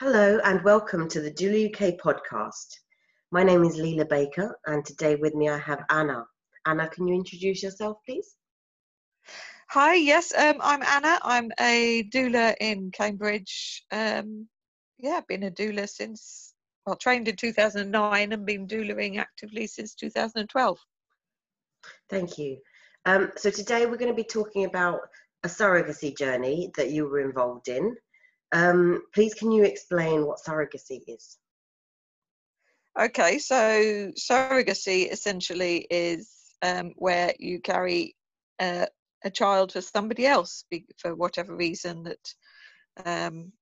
Hello and welcome to the Doula UK podcast. My name is Leela Baker and today with me I have Anna. Anna, can you introduce yourself please? Hi, yes, um, I'm Anna. I'm a doula in Cambridge. Um, yeah, been a doula since, well, trained in 2009 and been doulaing actively since 2012. Thank you. Um, so today we're going to be talking about a surrogacy journey that you were involved in. Um, please, can you explain what surrogacy is? Okay, so surrogacy essentially is um, where you carry uh, a child for somebody else for whatever reason that um,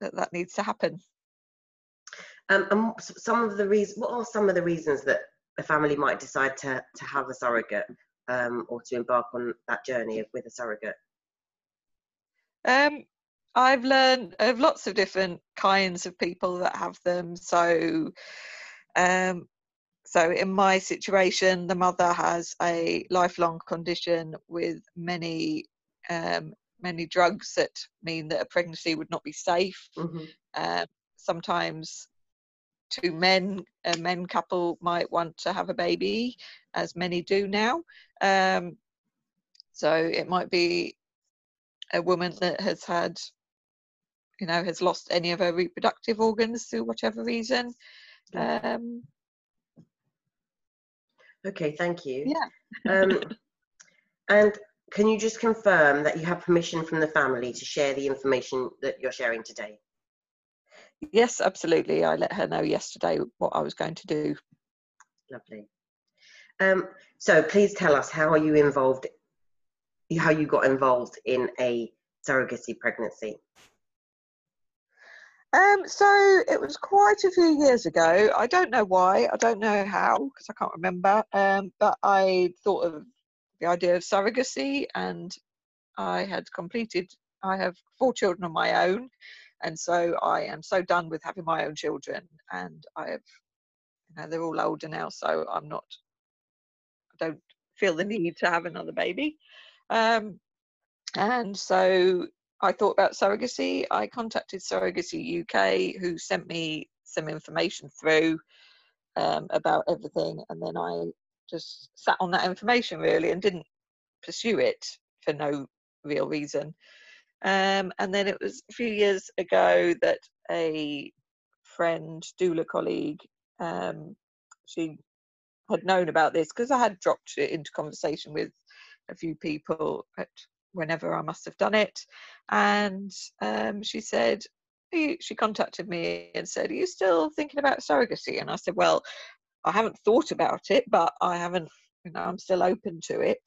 that that needs to happen. Um, and some of the reasons, what are some of the reasons that a family might decide to to have a surrogate um, or to embark on that journey with a surrogate? I've learned of lots of different kinds of people that have them. So, um, so in my situation, the mother has a lifelong condition with many um, many drugs that mean that a pregnancy would not be safe. Mm-hmm. Um, sometimes two men, a men couple might want to have a baby, as many do now. Um, so it might be a woman that has had, you know, has lost any of her reproductive organs through whatever reason. Um, okay, thank you. Yeah. um, and can you just confirm that you have permission from the family to share the information that you're sharing today? Yes, absolutely. I let her know yesterday what I was going to do. Lovely. Um, so please tell us how are you involved, how you got involved in a surrogacy pregnancy? Um, so it was quite a few years ago. I don't know why. I don't know how because I can't remember. Um, but I thought of the idea of surrogacy, and I had completed. I have four children of my own, and so I am so done with having my own children, and I have, you know, they're all older now, so I'm not, I don't feel the need to have another baby, um, and so I thought about surrogacy. I contacted Surrogacy UK, who sent me some information through um, about everything, and then I just sat on that information really and didn't pursue it for no real reason. Um, and then it was a few years ago that a friend, doula colleague, um, she had known about this because I had dropped it into conversation with a few people at whenever I must have done it. And um, she said, she contacted me and said, Are you still thinking about surrogacy? And I said, Well, I haven't thought about it, but I haven't, you know, I'm still open to it.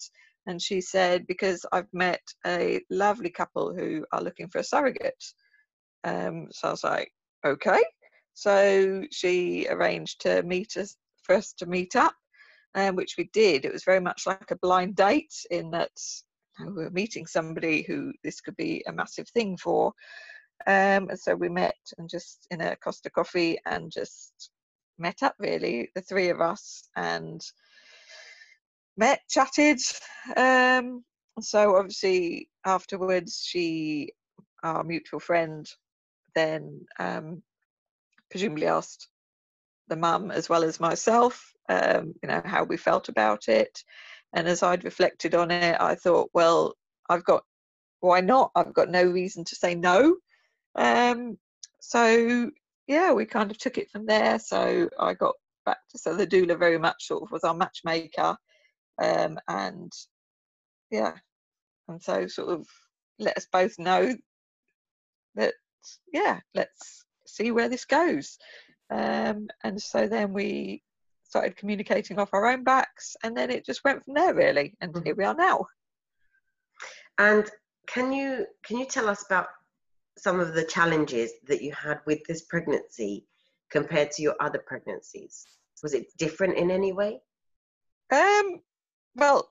And she said, because I've met a lovely couple who are looking for a surrogate. Um, so I was like, okay. So she arranged to meet us for us to meet up, um, which we did. It was very much like a blind date in that we were meeting somebody who this could be a massive thing for. Um, and so we met and just in a Costa coffee and just met up really, the three of us, and met, chatted. Um, so obviously afterwards, she, our mutual friend, then um, presumably asked the mum as well as myself, um, you know, how we felt about it. And as I'd reflected on it, I thought, well, I've got, why not? I've got no reason to say no. Um, so yeah, we kind of took it from there. So I got back to so the doula very much sort of was our matchmaker, um, and yeah, and so sort of let us both know that yeah, let's see where this goes. Um, and so then we started communicating off our own backs, and then it just went from there really, and mm-hmm. here we are now. And can you can you tell us about some of the challenges that you had with this pregnancy compared to your other pregnancies? Was it different in any way? Um, well,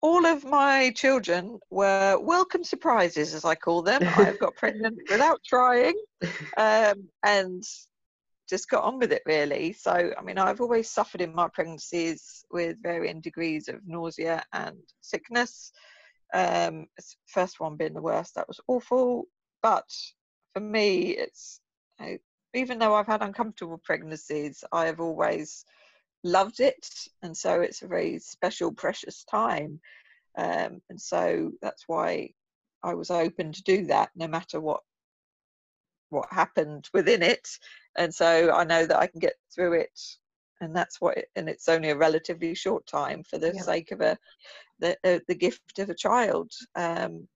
all of my children were welcome surprises, as I call them. I've got pregnant without trying, um, and just got on with it really. So, I mean, I've always suffered in my pregnancies with varying degrees of nausea and sickness. Um, first one being the worst, that was awful. But for me, it's even though I've had uncomfortable pregnancies, I have always loved it, and so it's a very special, precious time, um, and so that's why I was open to do that, no matter what what happened within it, and so I know that I can get through it, and that's what, it, and it's only a relatively short time for the Yeah. sake of a the uh, the gift of a child. Um,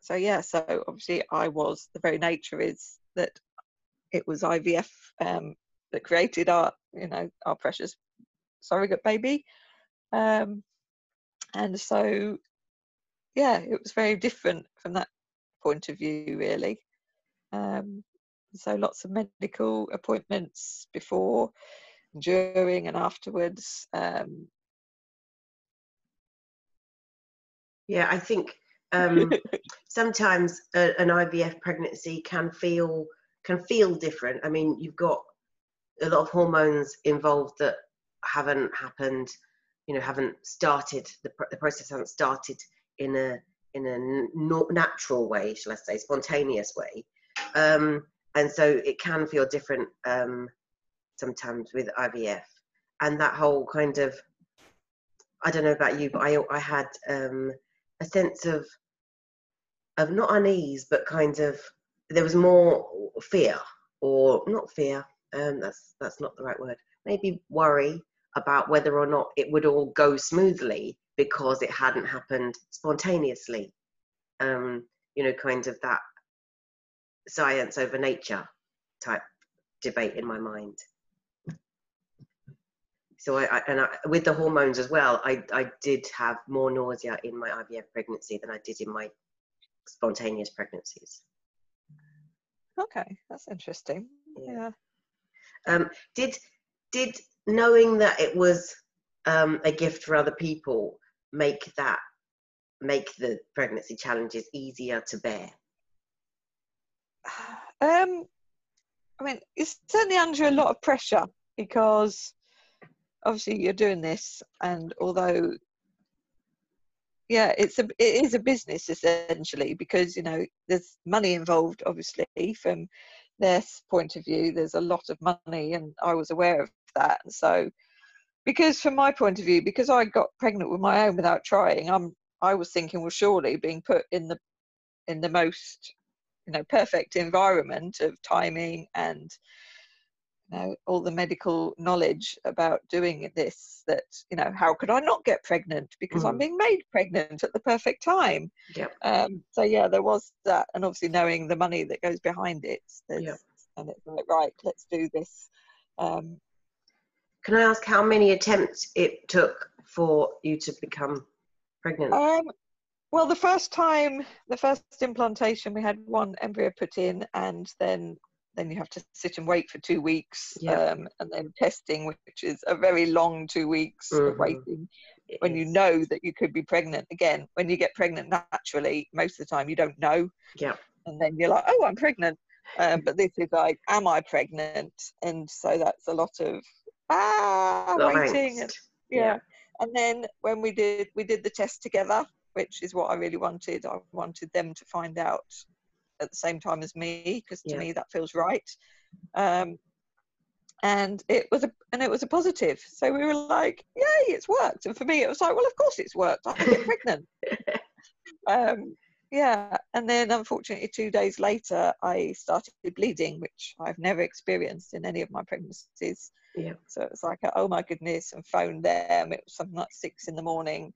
so yeah, so obviously I was the very nature is that it was IVF um, that created our you know our precious surrogate baby, um, and so yeah, it was very different from that point of view really. Um, so lots of medical appointments before, during, and afterwards. Um, Yeah, I think um, sometimes a, an IVF pregnancy can feel can feel different. I mean, you've got a lot of hormones involved that haven't happened, you know, haven't started. The, pr- the process hasn't started in a in a n- natural way, shall I say, spontaneous way, um, and so it can feel different um, sometimes with IVF, and that whole kind of I don't know about you, but I I had um, a sense of of not unease, but kind of there was more fear or not fear. Um, that's that's not the right word. Maybe worry about whether or not it would all go smoothly because it hadn't happened spontaneously. Um, you know, kind of that science over nature type debate in my mind. So I, I and I, with the hormones as well, I, I did have more nausea in my IVF pregnancy than I did in my spontaneous pregnancies. okay, that's interesting. Yeah. Yeah. Um, did did knowing that it was um, a gift for other people make that make the pregnancy challenges easier to bear? Um, I mean, it's certainly under a lot of pressure because obviously you're doing this, and although, yeah, it's a it is a business essentially because you know there's money involved. Obviously, from their point of view, there's a lot of money, and I was aware of that. And so, because from my point of view, because I got pregnant with my own without trying, I'm I was thinking, well, surely being put in the in the most you know perfect environment of timing and you know all the medical knowledge about doing this that you know how could i not get pregnant because i'm Mm. being made pregnant at the perfect time Yep. um so yeah there was that and obviously knowing the money that goes behind it Yep. and it's like right let's do this um Can I ask how many attempts it took for you to become pregnant? um well the first time the first implantation we had one embryo put in and then then you have to sit and wait for two weeks Yeah. um, and then testing which is a very long two weeks Mhm. of waiting It when you know that you could be pregnant again when you get pregnant naturally most of the time you don't know Yeah. and then you're like oh i'm pregnant um, but this is like am i pregnant and so that's a lot of ah A lot of waiting and, angst. yeah. and then when we did we did the test together which is what i really wanted. I wanted them to find out at the same time as me because to Yeah. me that feels right. Um, and it was a and it was a positive. So we were like yay it's worked. And for me it was like well of course it's worked. I can get pregnant. Um, yeah. And then unfortunately two days later i started bleeding which i've never experienced in any of my pregnancies. Yeah. so it was like oh my goodness and phoned them. It was something like six in the morning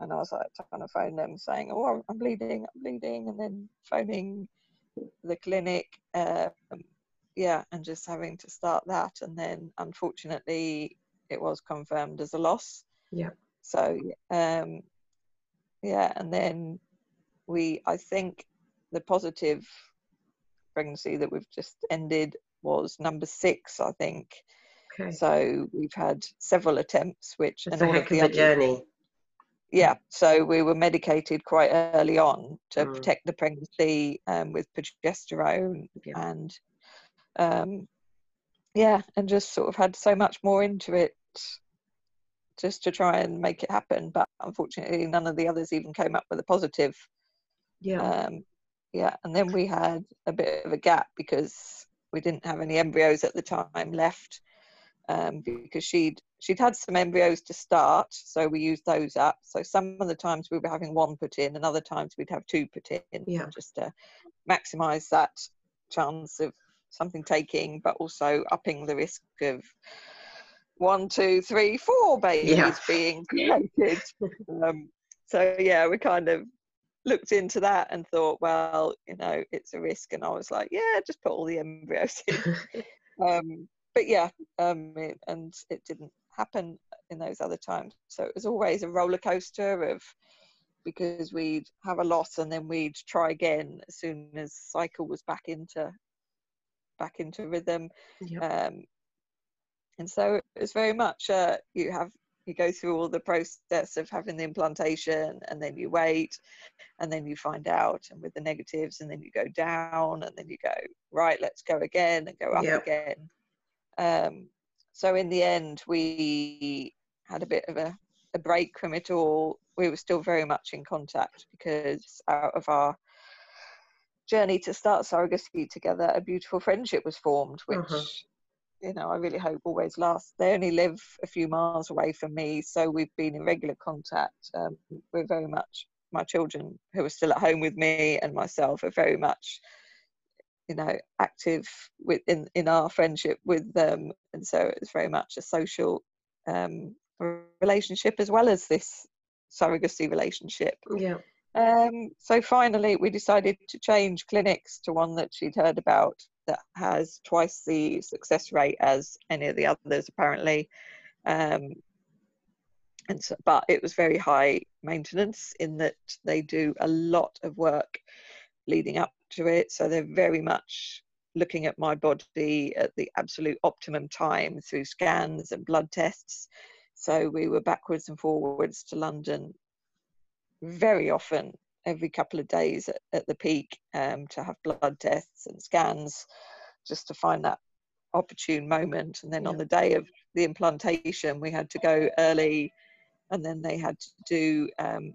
and i was like trying to phone them saying oh i'm bleeding i'm bleeding and then phoning the clinic um, yeah and just having to start that and then unfortunately it was confirmed as a loss Yeah. so um yeah and then we i think the positive pregnancy that we've just ended was number six i think Okay. so we've had several attempts which It's and a all of the others journey. Yeah so we were medicated quite early on to Mm. protect the pregnancy um, with progesterone Yeah. and um, yeah and just sort of had so much more into it just to try and make it happen but unfortunately none of the others even came up with a positive Yeah. um, yeah and then we had a bit of a gap because we didn't have any embryos at the time left um, because she'd she'd had some embryos to start, so we used those up. So some of the times we were having one put in, and other times we'd have two put in, Yeah. just to maximise that chance of something taking, but also upping the risk of one, two, three, four babies Yeah. being created. um, so yeah, we kind of looked into that and thought, well, you know, it's a risk, and I was like, yeah, just put all the embryos in. um, but yeah, um, it, and it didn't happen in those other times. So it was always a roller coaster of because we'd have a loss and then we'd try again as soon as cycle was back into back into rhythm. yeah. Um, and so it was very much uh, you have you go through all the process of having the implantation and then you wait and then you find out and with the negatives and then you go down and then you go right let's go again and go up Yep. again um, so in the end we had a bit of a, a break from it all. We were still very much in contact because out of our journey to start surrogacy together a beautiful friendship was formed which Uh-huh. you know i really hope always lasts. They only live a few miles away from me so we've been in regular contact. Um, we're very much my children who are still at home with me and myself are very much you know active with in, our friendship with them and so it's very much a social um, relationship as well as this surrogacy relationship yeah. um, so finally, we decided to change clinics to one that she'd heard about that has twice the success rate as any of the others, apparently. Um, and so, but it was very high maintenance in that they do a lot of work leading up to it. So they're very much looking at my body at the absolute optimum time through scans and blood tests. So we were backwards and forwards to London very often every couple of days at, at the peak um, to have blood tests and scans just to find that opportune moment and then on the day of the implantation we had to go early and then they had to do um,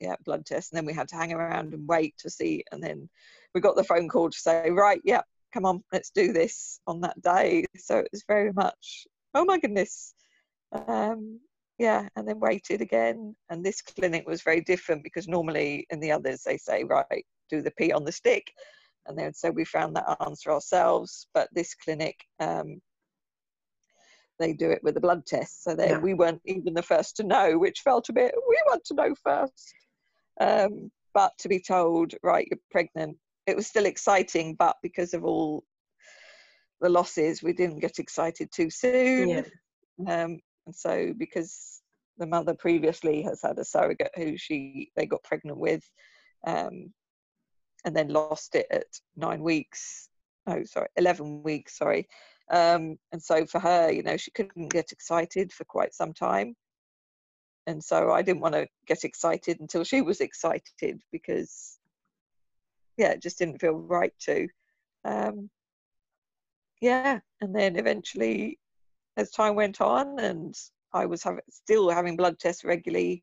yeah blood test. and then we had to hang around and wait to see and then we got the phone call to say right yeah come on let's do this on that day so it was very much oh my goodness um, yeah and then waited again and this clinic was very different because normally in the others they say right do the pee on the stick and then so we found that answer ourselves but this clinic um, they do it with a blood test so they, Yeah. we weren't even the first to know which felt a bit we want to know first um, but to be told right you're pregnant. It was still exciting but because of all the losses we didn't get excited too soon. Yeah. um, and so because the mother previously has had a surrogate who she they got pregnant with um, and then lost it at nine weeks. Oh sorry 11 weeks sorry. Um, and so for her you know she couldn't get excited for quite some time and so i didn't want to get excited until she was excited because yeah it just didn't feel right to um, yeah and then eventually as time went on and I was having, still having blood tests regularly.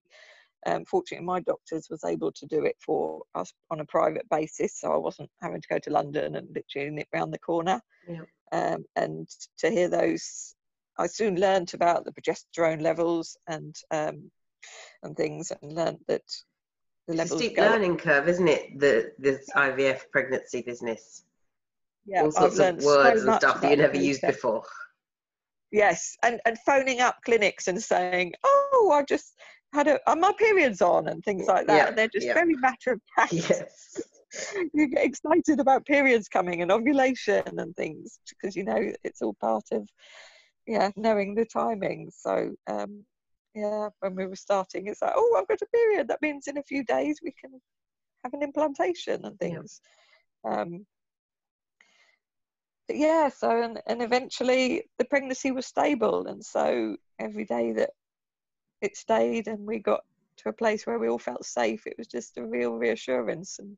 Um, fortunately, my doctors was able to do it for us on a private basis, so I wasn't having to go to London and literally nip round the corner. Yeah. Um, and to hear those, I soon learnt about the progesterone levels and um, and things, and learnt that the It's a levels steep go up. learning curve, isn't it? The this IVF pregnancy business. Yeah, All I've sorts of learnt so words and stuff that you never used before. Yes, and and phoning up clinics and saying, "Oh, I just had a, uh, my periods on," and things like that. Yeah, and they're just yeah. very matter of fact. Yes. you get excited about periods coming and ovulation and things because you know it's all part of yeah knowing the timing. So um, yeah, when we were starting, it's like, "Oh, I've got a period. That means in a few days we can have an implantation and Yeah. things." Um, but yeah so and, and eventually the pregnancy was stable and so every day that it stayed and we got to a place where we all felt safe it was just a real reassurance and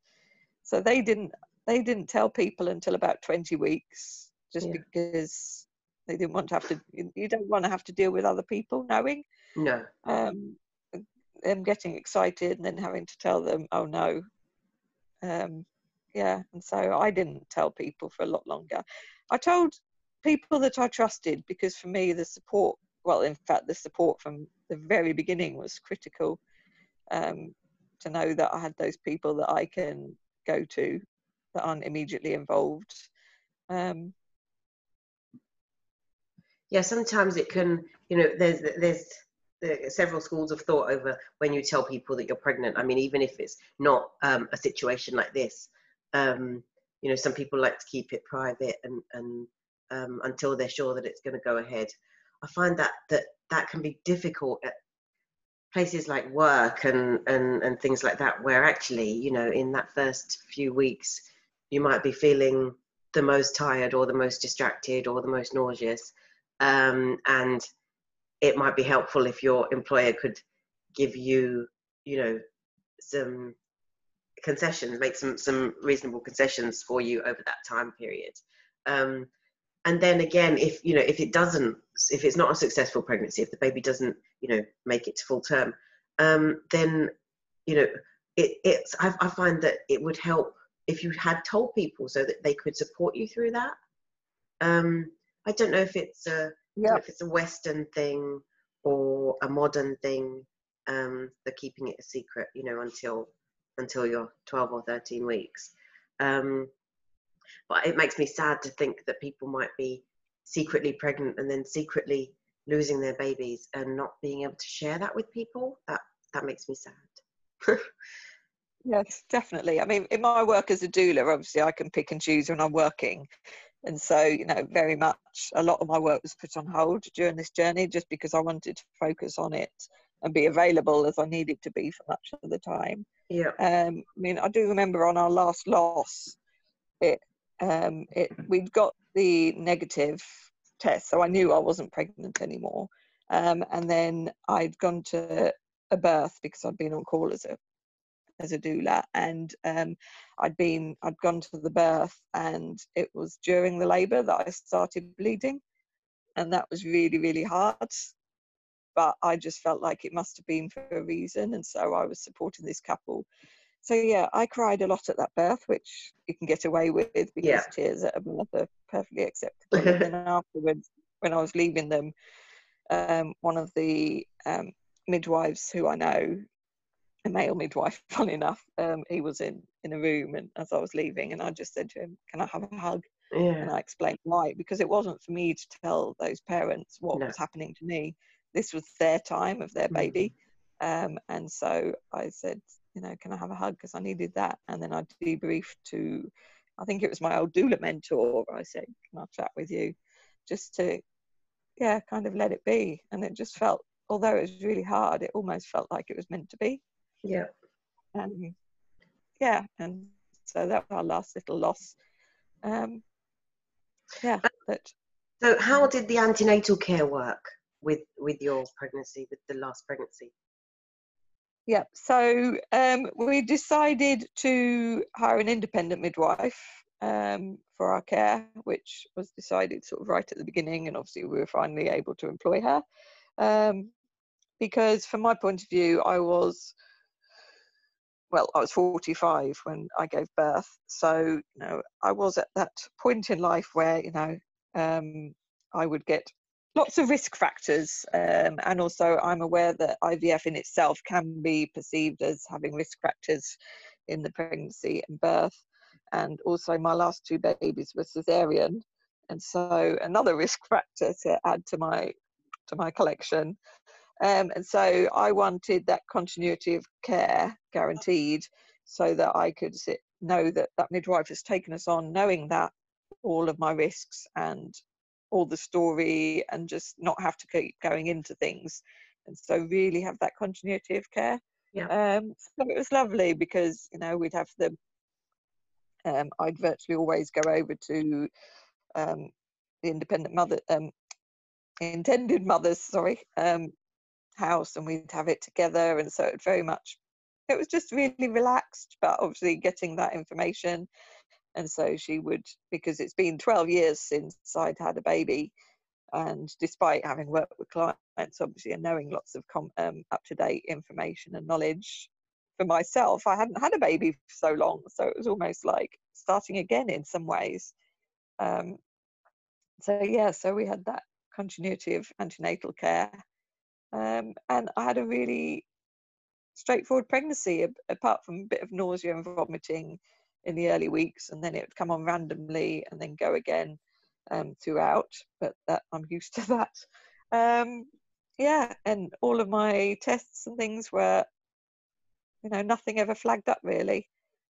so they didn't they didn't tell people until about 20 weeks just Yeah. because they didn't want to have to you don't want to have to deal with other people knowing. No. um them getting excited and then having to tell them oh no. Um yeah and so i didn't tell people for a lot longer. I told people that i trusted because for me the support well in fact the support from the very beginning was critical um, to know that i had those people that i can go to that aren't immediately involved. Um, yeah sometimes it can you know there's there's several schools of thought over when you tell people that you're pregnant. I mean, even if it's not um, a situation like this, um, you know, some people like to keep it private and and um, until they're sure that it's going to go ahead. I find that that that can be difficult at places like work and and and things like that, where actually, you know, in that first few weeks, you might be feeling the most tired or the most distracted or the most nauseous, um, and it might be helpful if your employer could give you, you know, some concessions, make some some reasonable concessions for you over that time period. Um, and then again, if you know, if it doesn't, if it's not a successful pregnancy, if the baby doesn't, you know, make it to full term, um, then you know, it, it's I, I find that it would help if you had told people so that they could support you through that. Um, I don't know if it's a yeah. if it's a Western thing or a modern thing, um, they're keeping it a secret, you know, until until you're 12 or 13 weeks. Um, but it makes me sad to think that people might be secretly pregnant and then secretly losing their babies and not being able to share that with people. That that makes me sad. yes, definitely. I mean, in my work as a doula, obviously I can pick and choose when I'm working. And so, you know, very much a lot of my work was put on hold during this journey just because I wanted to focus on it and be available as I needed to be for much of the time. Yeah. Um, I mean, I do remember on our last loss, it, um, it we'd got the negative test, so I knew I wasn't pregnant anymore. Um, and then I'd gone to a birth because I'd been on call as a as a doula and um, i'd been i'd gone to the birth and it was during the labor that i started bleeding and that was really really hard but i just felt like it must have been for a reason and so i was supporting this couple so yeah i cried a lot at that birth which you can get away with because yeah. tears at a birth are perfectly acceptable and then afterwards when i was leaving them um, one of the um, midwives who i know a male midwife, funny enough, um, he was in in a room, and as I was leaving, and I just said to him, "Can I have a hug?" Yeah. And I explained why, because it wasn't for me to tell those parents what no. was happening to me. This was their time of their baby, mm-hmm. um, and so I said, "You know, can I have a hug?" Because I needed that, and then I debriefed to, I think it was my old doula mentor. I said, "Can I chat with you?" Just to, yeah, kind of let it be, and it just felt although it was really hard, it almost felt like it was meant to be. Yeah. And yeah, and so that was our last little loss. Um, yeah, but. So, how did the antenatal care work with with your pregnancy, with the last pregnancy? Yeah, so um, we decided to hire an independent midwife um, for our care, which was decided sort of right at the beginning, and obviously we were finally able to employ her. Um, because from my point of view, I was well, I was 45 when I gave birth. So, you know, I was at that point in life where, you know, um, I would get lots of risk factors. Um, and also, I'm aware that IVF in itself can be perceived as having risk factors in the pregnancy and birth. And also, my last two babies were cesarean. And so, another risk factor to add to my to my collection um, and so I wanted that continuity of care guaranteed so that I could sit, know that that midwife has taken us on, knowing that all of my risks and all the story and just not have to keep going into things. And so really have that continuity of care. Yeah. Um, so it was lovely because, you know, we'd have the, um, I'd virtually always go over to um, the independent mother, um, intended mothers, sorry, um, house and we'd have it together and so it very much it was just really relaxed but obviously getting that information and so she would because it's been 12 years since i'd had a baby and despite having worked with clients obviously and knowing lots of com- um, up-to-date information and knowledge for myself. I hadn't had a baby for so long, so it was almost like starting again in some ways. Um, so yeah, so we had that continuity of antenatal care, um, and I had a really straightforward pregnancy, apart from a bit of nausea and vomiting in the early weeks, and then it would come on randomly and then go again um, throughout. But that I'm used to that. Um, yeah, and all of my tests and things were, you know, nothing ever flagged up really,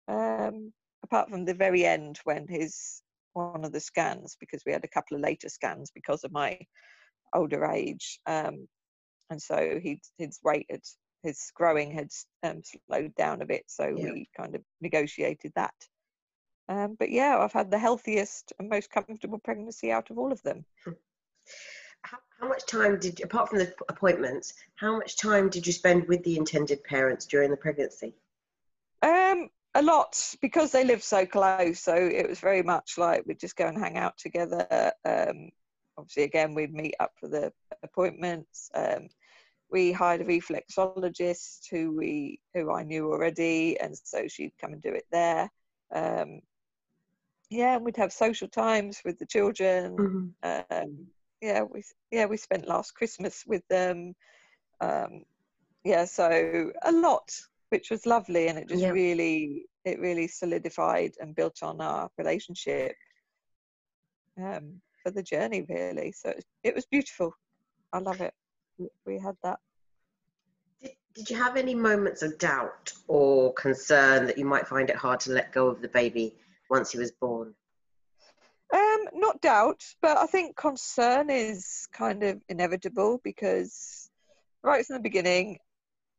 um, apart from the very end when his one of the scans, because we had a couple of later scans because of my older age, um, and so he his weight had his growing had um, slowed down a bit, so yeah. we kind of negotiated that. Um, but yeah, I've had the healthiest and most comfortable pregnancy out of all of them. Hmm. How, how much time did, apart from the appointments, how much time did you spend with the intended parents during the pregnancy? Um, a lot because they live so close. So it was very much like we'd just go and hang out together. Um, obviously, again, we'd meet up for the appointments. Um, we hired a reflexologist who we who I knew already, and so she'd come and do it there. Um, yeah, and we'd have social times with the children. Mm-hmm. Um, yeah, we yeah we spent last Christmas with them. Um, yeah, so a lot, which was lovely, and it just yeah. really it really solidified and built on our relationship um, for the journey, really. So it, it was beautiful. I love it we had that. Did, did you have any moments of doubt or concern that you might find it hard to let go of the baby once he was born? Um, not doubt, but I think concern is kind of inevitable because right from the beginning,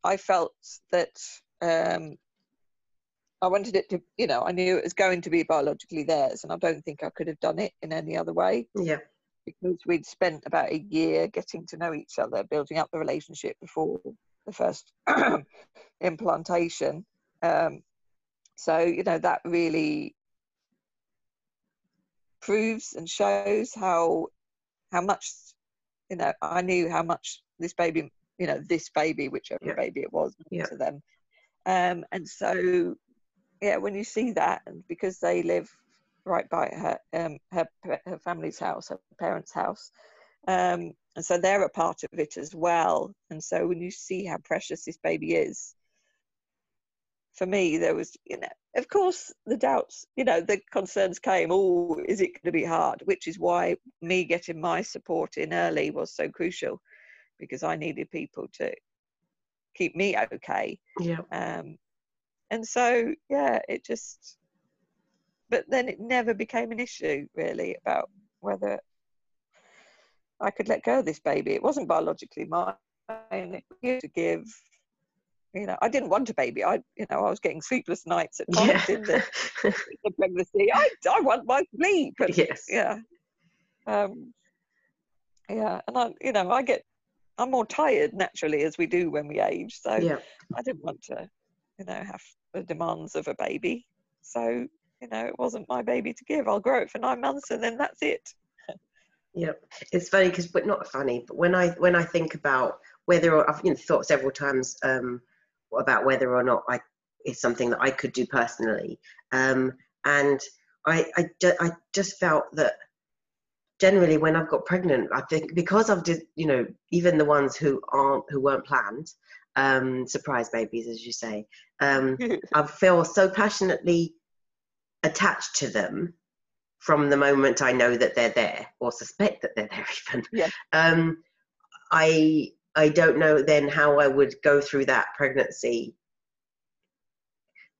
I felt that um, I wanted it to, you know, I knew it was going to be biologically theirs, and I don't think I could have done it in any other way. Yeah because we'd spent about a year getting to know each other, building up the relationship before the first implantation. Um, so, you know, that really proves and shows how how much you know I knew how much this baby you know this baby whichever yeah. baby it was yeah. to them um, and so yeah when you see that and because they live right by her um, her her family's house, her parents' house, um, and so they're a part of it as well. And so when you see how precious this baby is, for me there was you know of course the doubts you know the concerns came oh is it going to be hard? Which is why me getting my support in early was so crucial because i needed people to keep me okay. Yeah. Um and so yeah it just but then it never became an issue really about whether I could let go of this baby. It wasn't biologically mine. To give, you know, I didn't want a baby. I, you know, I was getting sleepless nights at times yeah. in, the, in, the, pregnancy. I, I want my sleep. And, yes. Yeah. Um, yeah, and I, you know, I get, I'm more tired naturally as we do when we age. So yeah. I didn't want to, you know, have the demands of a baby. So you know, it wasn't my baby to give. I'll grow it for nine months and then that's it. yeah, it's funny because, but not funny. But when I when I think about whether or, I've you know, thought several times um, about whether or not I it's something that I could do personally, um, and I I, ju- I just felt that generally when I've got pregnant, I think because I've did you know even the ones who aren't who weren't planned, um, surprise babies as you say, um, I feel so passionately attached to them from the moment I know that they're there or suspect that they're there even. Yeah. Um, I I don't know then how I would go through that pregnancy.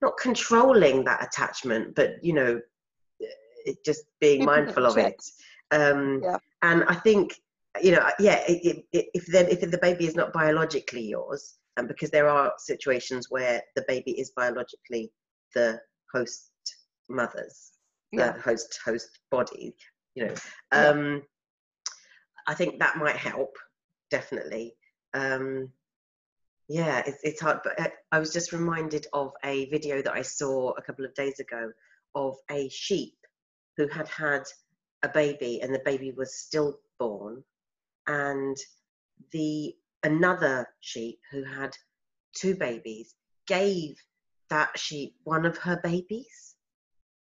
Not controlling that attachment, but you know, just being mindful of it. Um, yeah. And I think you know, yeah, it, it, if then if the baby is not biologically yours, and because there are situations where the baby is biologically the host mothers, yeah. the host host body, you know. Um, yeah. I think that might help definitely. Um, yeah, it's, it's hard, but uh, I was just reminded of a video that I saw a couple of days ago of a sheep who had had a baby and the baby was stillborn, and the another sheep who had two babies gave that sheep one of her babies?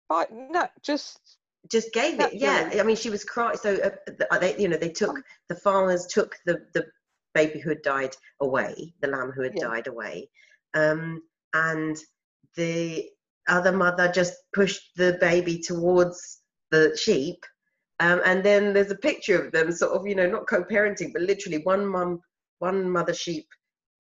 But no, just just gave it. Yeah, I mean, she was crying. So uh, they, you know, they took the farmers took the the baby who had died away, the lamb who had yeah. died away, um, and the other mother just pushed the baby towards the sheep. Um, and then there's a picture of them sort of, you know, not co-parenting, but literally one mum, one mother sheep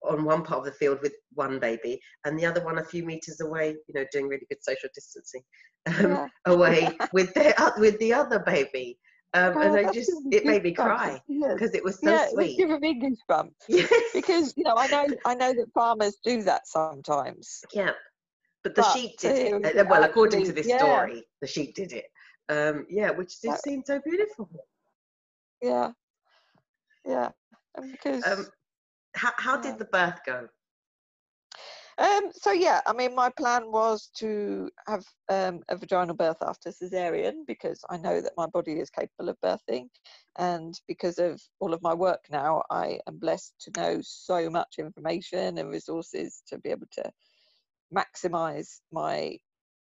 on one part of the field with one baby and the other one a few meters away you know doing really good social distancing um, yeah. away with their with the other baby um, oh, and I just it made me cry because it was so yeah, sweet. It was me goosebumps. Yes. because you know I know I know that farmers do that sometimes. Yeah, but the but sheep did it. Well, according to this yeah. story, the sheep did it. Um, yeah, which just seemed so beautiful. Yeah, yeah, and because um, how, how did the birth go? Um, so yeah, I mean, my plan was to have um, a vaginal birth after cesarean because I know that my body is capable of birthing, and because of all of my work now, I am blessed to know so much information and resources to be able to maximize my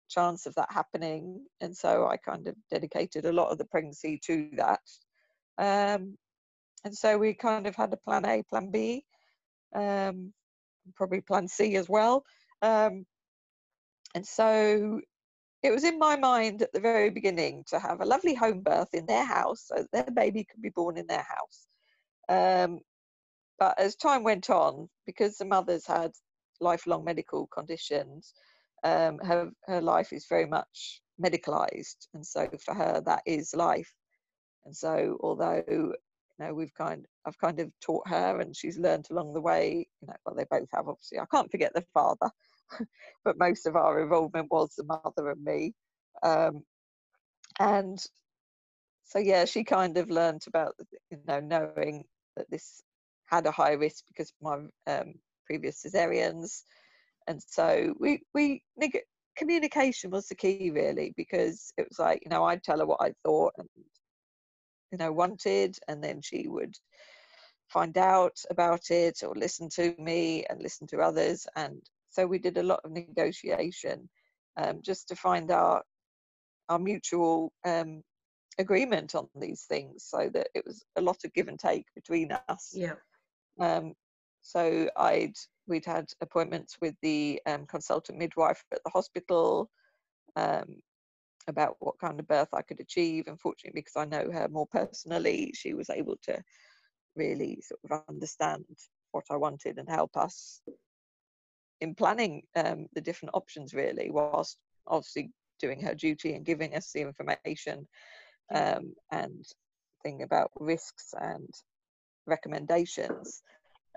chance of that happening. And so I kind of dedicated a lot of the pregnancy to that. Um, and so we kind of had a plan A, plan B, um, probably plan C as well. Um, and so it was in my mind at the very beginning to have a lovely home birth in their house so their baby could be born in their house. Um, but as time went on, because the mothers had lifelong medical conditions, um, her, her life is very much medicalized. And so for her, that is life. And so although you know we've kind I've kind of taught her and she's learned along the way you know well they both have obviously I can't forget the father but most of our involvement was the mother and me um, and so yeah she kind of learned about you know knowing that this had a high risk because my um, previous cesareans and so we we communication was the key really because it was like you know I'd tell her what I thought and you know wanted and then she would find out about it or listen to me and listen to others. And so we did a lot of negotiation um, just to find our our mutual um, agreement on these things so that it was a lot of give and take between us. Yeah. Um, so i'd we'd had appointments with the um, consultant midwife at the hospital. Um, about what kind of birth I could achieve. Unfortunately, because I know her more personally, she was able to really sort of understand what I wanted and help us in planning um, the different options, really, whilst obviously doing her duty and giving us the information um, and thinking about risks and recommendations.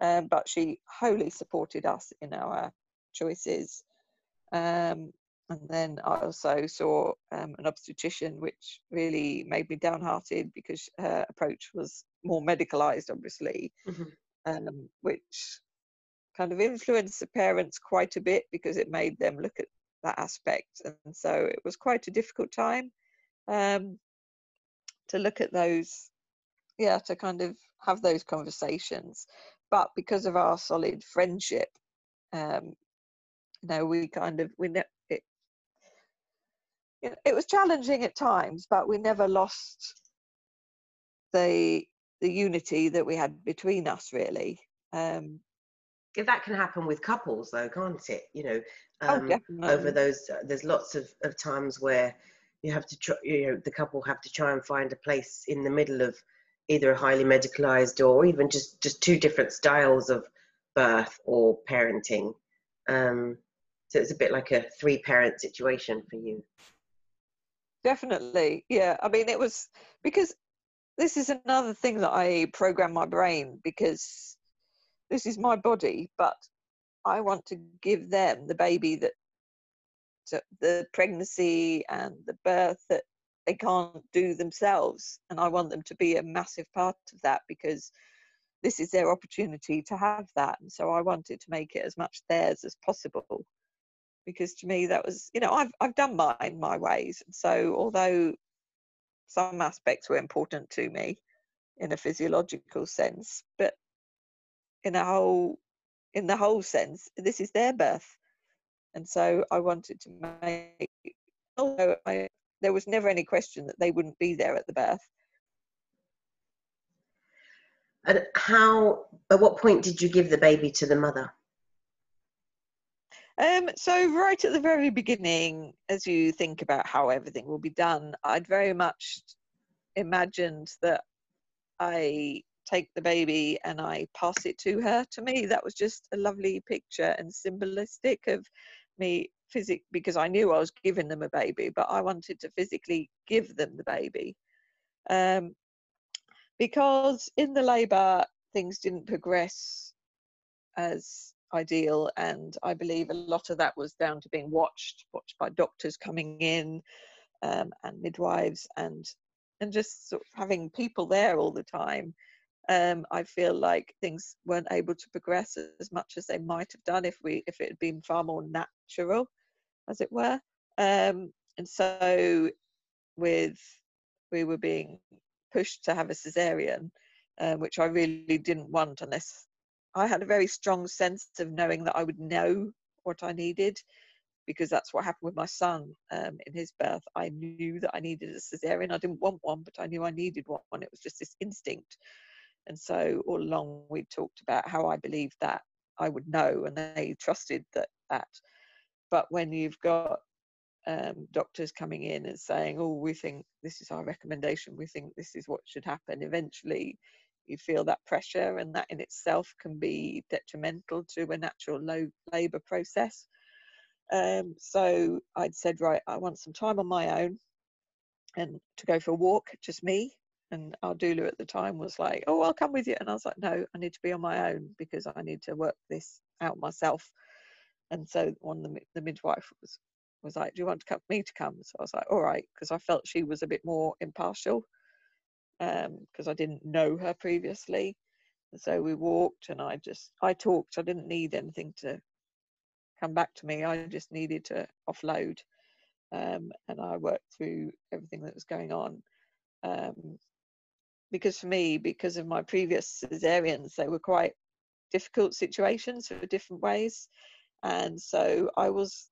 Um, but she wholly supported us in our choices. Um, and then I also saw um, an obstetrician, which really made me downhearted because her approach was more medicalized, obviously, mm-hmm. um, which kind of influenced the parents quite a bit because it made them look at that aspect. And so it was quite a difficult time um, to look at those, yeah, to kind of have those conversations. But because of our solid friendship, um, you know, we kind of we ne- it was challenging at times, but we never lost the the unity that we had between us. Really. Um, if that can happen with couples, though, can't it? You know, oh, um, oh, over those, uh, there's lots of, of times where you have to try, you know, the couple have to try and find a place in the middle of either a highly medicalized or even just just two different styles of birth or parenting. Um, so it's a bit like a three parent situation for you definitely yeah i mean it was because this is another thing that i program my brain because this is my body but i want to give them the baby that the pregnancy and the birth that they can't do themselves and i want them to be a massive part of that because this is their opportunity to have that and so i wanted to make it as much theirs as possible because to me that was you know I've I've done mine my ways so although some aspects were important to me in a physiological sense but in a whole in the whole sense, this is their birth. And so I wanted to make, although I, there was never any question that they wouldn't be there at the birth. And how, at what point did you give the baby to the mother? Um, so right at the very beginning, as you think about how everything will be done, I'd very much imagined that I take the baby and I pass it to her. To me, that was just a lovely picture and symbolistic of me physic because I knew I was giving them a baby, but I wanted to physically give them the baby. Um, because in the labour, things didn't progress as ideal and i believe a lot of that was down to being watched watched by doctors coming in um, and midwives and and just sort of having people there all the time. Um, i feel like things weren't able to progress as much as they might have done if we if it had been far more natural as it were. Um, and so with we were being pushed to have a cesarean um, which i really didn't want unless I had a very strong sense of knowing that I would know what I needed because that's what happened with my son um, in his birth. I knew that I needed a cesarean. I didn't want one, but I knew I needed one. It was just this instinct. And so all along we talked about how I believed that I would know, and they trusted that. that. But when you've got um, doctors coming in and saying, "Oh, we think this is our recommendation. We think this is what should happen," eventually you feel that pressure, and that in itself can be detrimental to a natural low labour process. Um, so I'd said, right, I want some time on my own and to go for a walk, just me. And our doula at the time was like, oh, I'll come with you. And I was like, no, I need to be on my own because I need to work this out myself. And so one the, the midwife was was like, do you want to come, me to come? So I was like, all right, because I felt she was a bit more impartial because um, I didn't know her previously. So we walked and I just, I talked. I didn't need anything to come back to me. I just needed to offload. Um, and I worked through everything that was going on. Um, because for me, because of my previous cesareans, they were quite difficult situations for different ways. And so I was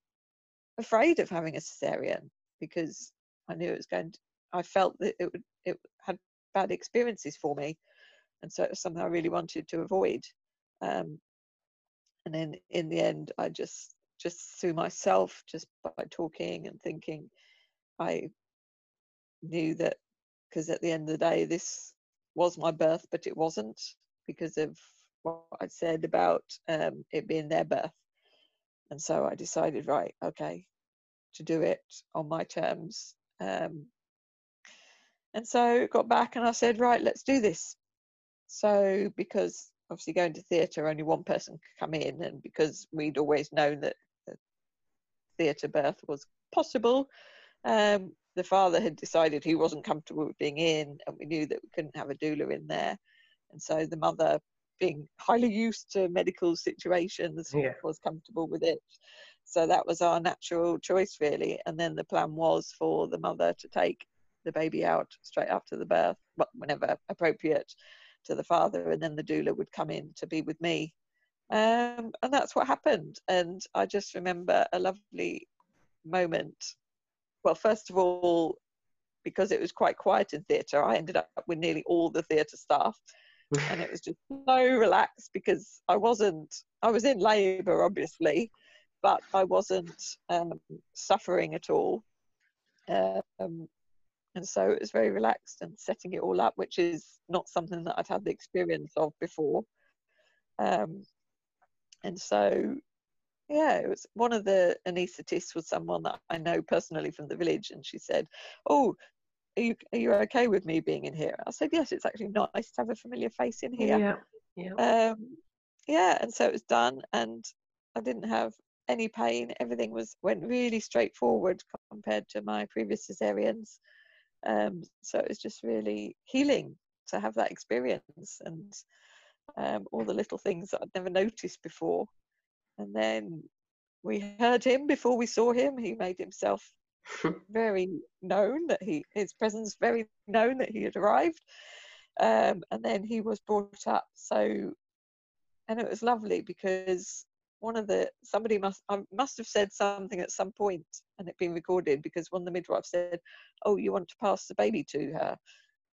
afraid of having a cesarean because I knew it was going to, I felt that it would, it had bad experiences for me. And so it was something I really wanted to avoid. Um, and then in the end, I just, just through myself, just by talking and thinking, I knew that because at the end of the day, this was my birth, but it wasn't because of what I'd said about um, it being their birth. And so I decided, right, okay, to do it on my terms. Um, and so got back and I said, right, let's do this. So because obviously going to theatre, only one person could come in, and because we'd always known that theatre birth was possible, um, the father had decided he wasn't comfortable with being in, and we knew that we couldn't have a doula in there. And so the mother, being highly used to medical situations, yeah. was comfortable with it. So that was our natural choice, really. And then the plan was for the mother to take the baby out straight after the birth, whenever appropriate, to the father, and then the doula would come in to be with me. Um, and that's what happened. And I just remember a lovely moment. Well, first of all, because it was quite quiet in theatre, I ended up with nearly all the theatre staff. and it was just so relaxed because I wasn't, I was in labour, obviously, but I wasn't um, suffering at all. Um, and so it was very relaxed and setting it all up which is not something that i'd had the experience of before. Um, and so yeah it was one of the anaesthetists was someone that i know personally from the village and she said oh are you, are you okay with me being in here? I said yes it's actually nice to have a familiar face in here. Yeah yeah. Um, yeah and so it was done and i didn't have any pain. Everything was went really straightforward compared to my previous cesareans um, so it was just really healing to have that experience and um, all the little things that I'd never noticed before. And then we heard him before we saw him. He made himself very known that he his presence very known that he had arrived. Um, and then he was brought up. So and it was lovely because one of the somebody must I must have said something at some point and it been recorded because one of the midwives said, "Oh, you want to pass the baby to her,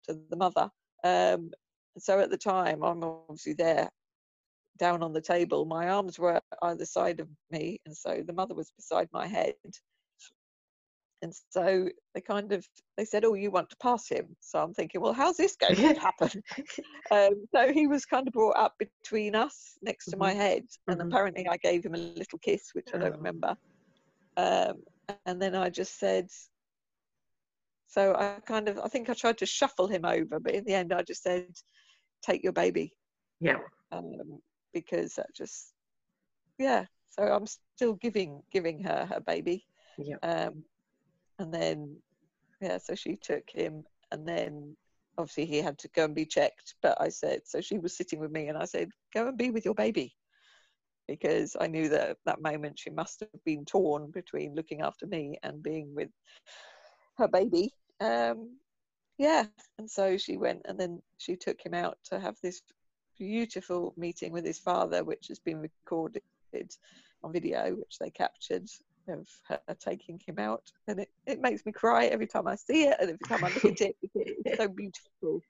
to the mother." Um, so at the time, I'm obviously there, down on the table. My arms were either side of me, and so the mother was beside my head. And so they kind of they said, "Oh, you want to pass him?" So I'm thinking, "Well, how's this going to happen?" um, so he was kind of brought up between us, next to my Mhm. head, and Mhm. apparently I gave him a little kiss, which I don't Oh. remember. Um, and then I just said, so I kind of I think I tried to shuffle him over, but in the end I just said, "Take your baby," Yeah. um, because that just yeah. So I'm still giving giving her her baby. Yeah. Um, and then, yeah, so she took him, and then obviously he had to go and be checked. But I said, so she was sitting with me, and I said, go and be with your baby. Because I knew that at that moment she must have been torn between looking after me and being with her baby. Um, yeah, and so she went, and then she took him out to have this beautiful meeting with his father, which has been recorded on video, which they captured of her taking him out. And it, it makes me cry every time I see it and every time I look at it because it's so beautiful.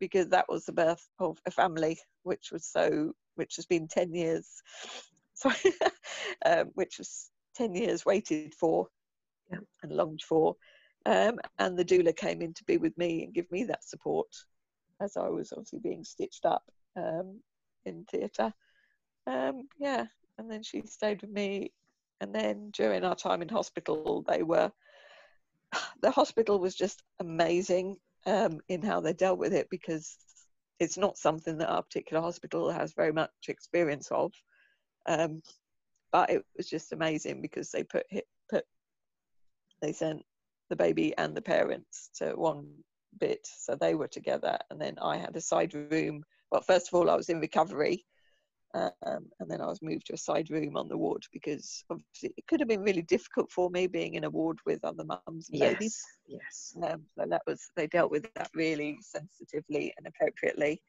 Because that was the birth of a family, which was so, which has been 10 years, sorry, um, which was 10 years waited for Yeah. and longed for. Um, and the doula came in to be with me and give me that support as I was obviously being stitched up um, in theatre. Um, yeah, and then she stayed with me. And then during our time in hospital, they were, the hospital was just amazing um, in how they dealt with it because it's not something that our particular hospital has very much experience of. Um, but it was just amazing because they put put they sent the baby and the parents to one bit, so they were together, and then I had a side room. Well, first of all, I was in recovery, um, and then I was moved to a side room on the ward because obviously it could have been really difficult for me being in a ward with other mums and babies. Yes. Yes. Um, so that was they dealt with that really sensitively and appropriately.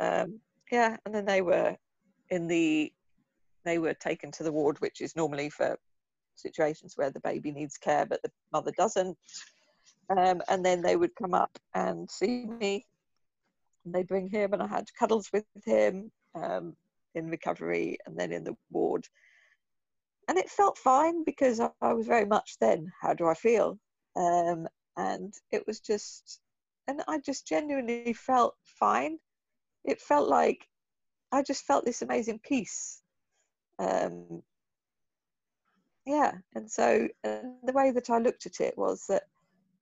Um, yeah, and then they were in the they were taken to the ward, which is normally for situations where the baby needs care but the mother doesn't. Um, and then they would come up and see me. And they'd bring him, and I had cuddles with him um, in recovery and then in the ward. And it felt fine because I, I was very much then, how do I feel? Um, and it was just, and I just genuinely felt fine. It felt like I just felt this amazing peace. Um, yeah, and so and the way that I looked at it was that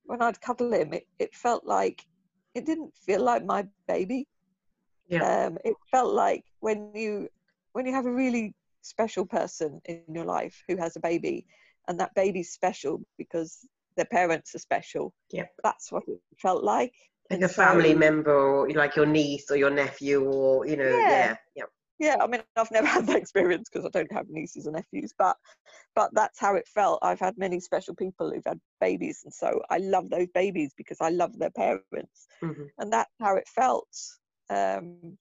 when I'd cuddle him, it, it felt like it didn't feel like my baby. Yeah. Um, it felt like when you when you have a really special person in your life who has a baby, and that baby's special because their parents are special. Yeah. That's what it felt like. Like And a family so- member, or like your niece or your nephew, or you know, Yeah. yeah, yeah. yeah i mean i've never had that experience because i don't have nieces or nephews but but that's how it felt i've had many special people who've had babies and so i love those babies because i love their parents Mhm. and that's how it felt um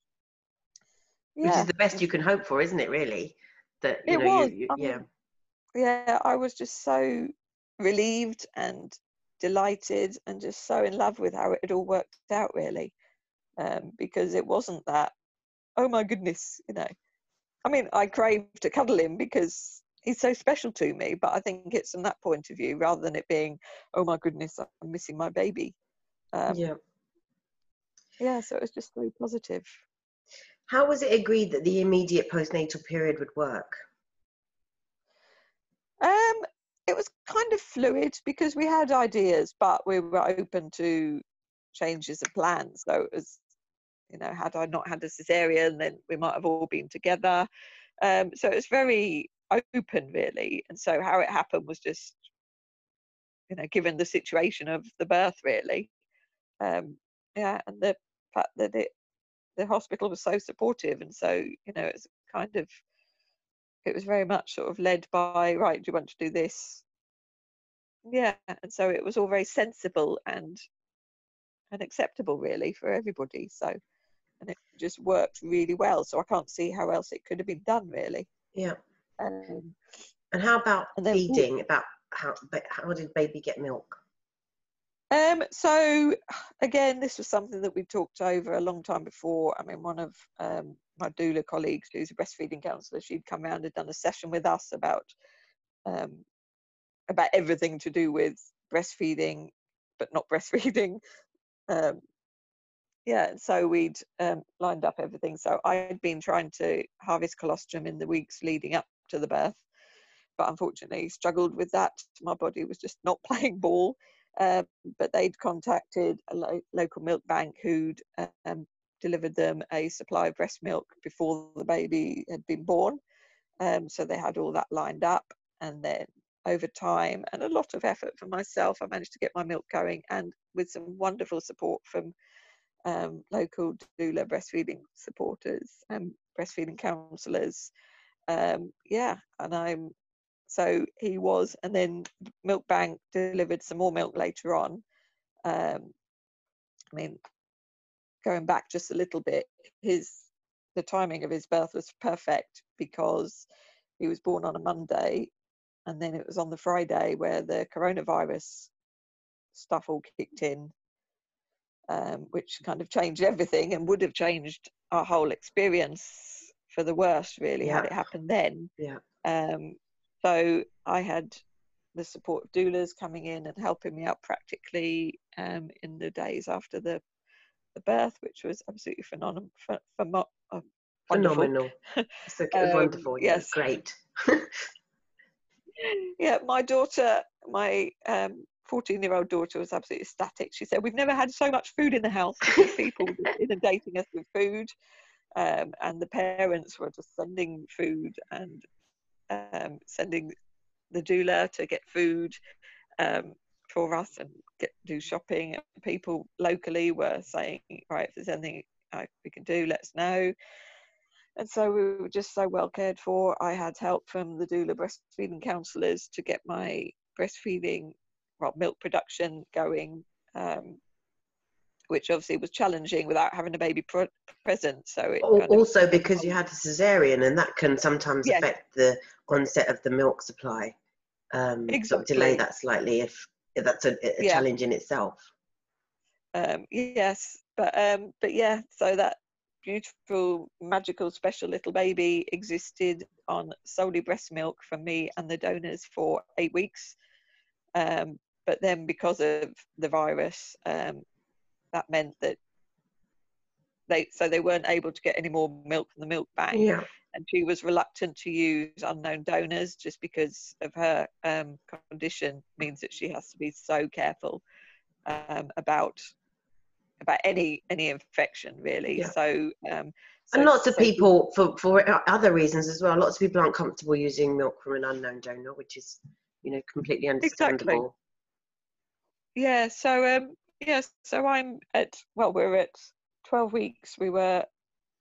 Which is the best you can hope for, isn't it? Really, that you It know, was. you, you I yeah, mean, yeah i was just so relieved and delighted and just so in love with how it had all worked out really um because it wasn't that oh my goodness you know i mean i crave to cuddle him because he's so special to me but i think it's from that point of view rather than it being oh my goodness i'm missing my baby um yeah. yeah so it was just very positive How was it agreed that the immediate postnatal period would work? Um, it was kind of fluid because we had ideas, but we were open to changes of plans. So it was, you know, had I not had a cesarean, then we might have all been together. Um, so it was very open, really. And so how it happened was just, you know, given the situation of the birth, really. Um, yeah, and the fact that it, the hospital was so supportive, and so you know, it's kind of it was very much sort of led by right do you want to do this yeah and so it was all very sensible and and acceptable really for everybody so and it just worked really well. So I can't see how else it could have been done, really. Yeah. Um, And how about And then- feeding? About how how did baby get milk? Um, so again, this was something that we talked over a long time before. I mean, one of um, my doula colleagues, who's a breastfeeding counsellor, she'd come around and done a session with us about um, about everything to do with breastfeeding, but not breastfeeding. Um, yeah, so we'd um, lined up everything. So I'd been trying to harvest colostrum in the weeks leading up to the birth, but unfortunately struggled with that. My body was just not playing ball. Um, but they'd contacted a lo- local milk bank who'd um, delivered them a supply of breast milk before the baby had been born. Um, so they had all that lined up, and then over time and a lot of effort from myself, I managed to get my milk going, and with some wonderful support from um, local doula breastfeeding supporters and breastfeeding counsellors. Um, yeah, and I'm so he was, and then Milk Bank delivered some more milk later on. Um, I mean, going back just a little bit, his the timing of his birth was perfect because he was born on a Monday, and then it was on the Friday where the coronavirus stuff all kicked in, um, which kind of changed everything and would have changed our whole experience for the worst, really, had it happened then. Yeah. Um, so I had the support of doulas coming in and helping me out practically um, in the days after the, the birth, which was absolutely phenomenal. Ph- ph- uh. Phenomenal. So Um, wonderful. Yes. great. yeah, my daughter, my um, 14 year old daughter was absolutely ecstatic. She said, We've never had so much food in the house because people were inundating us with food. Um, and the parents were just sending food and um, sending the doula to get food um, for us and get do shopping. People locally were saying, Right, if there's anything we can do, let us know and so we were just so well cared for. I had help from the doula breastfeeding counsellors to get my breastfeeding, well, milk production going, um, which obviously was challenging without having a baby pr- present. So it Al- of- Also, because you had a cesarean, and that can sometimes Yes. affect the onset of the milk supply. Um, sort of delay that slightly if, if that's a, a Yeah. challenge in itself. um, yes, but um, but yeah, so that beautiful, magical, special little baby existed on solely breast milk from me and the donors for eight weeks. Um, but then, because of the virus, um, that meant that they so they weren't able to get any more milk from the milk bank, Yeah. and she was reluctant to use unknown donors just because of her um, condition means that she has to be so careful um, about about any any infection really. Yeah. So, um, and lots of so she- people, for, for other reasons as well, lots of people aren't comfortable using milk from an unknown donor, which is, you know, completely understandable. Exactly. Yeah, so um yeah, so I'm at well, we're at twelve weeks. We were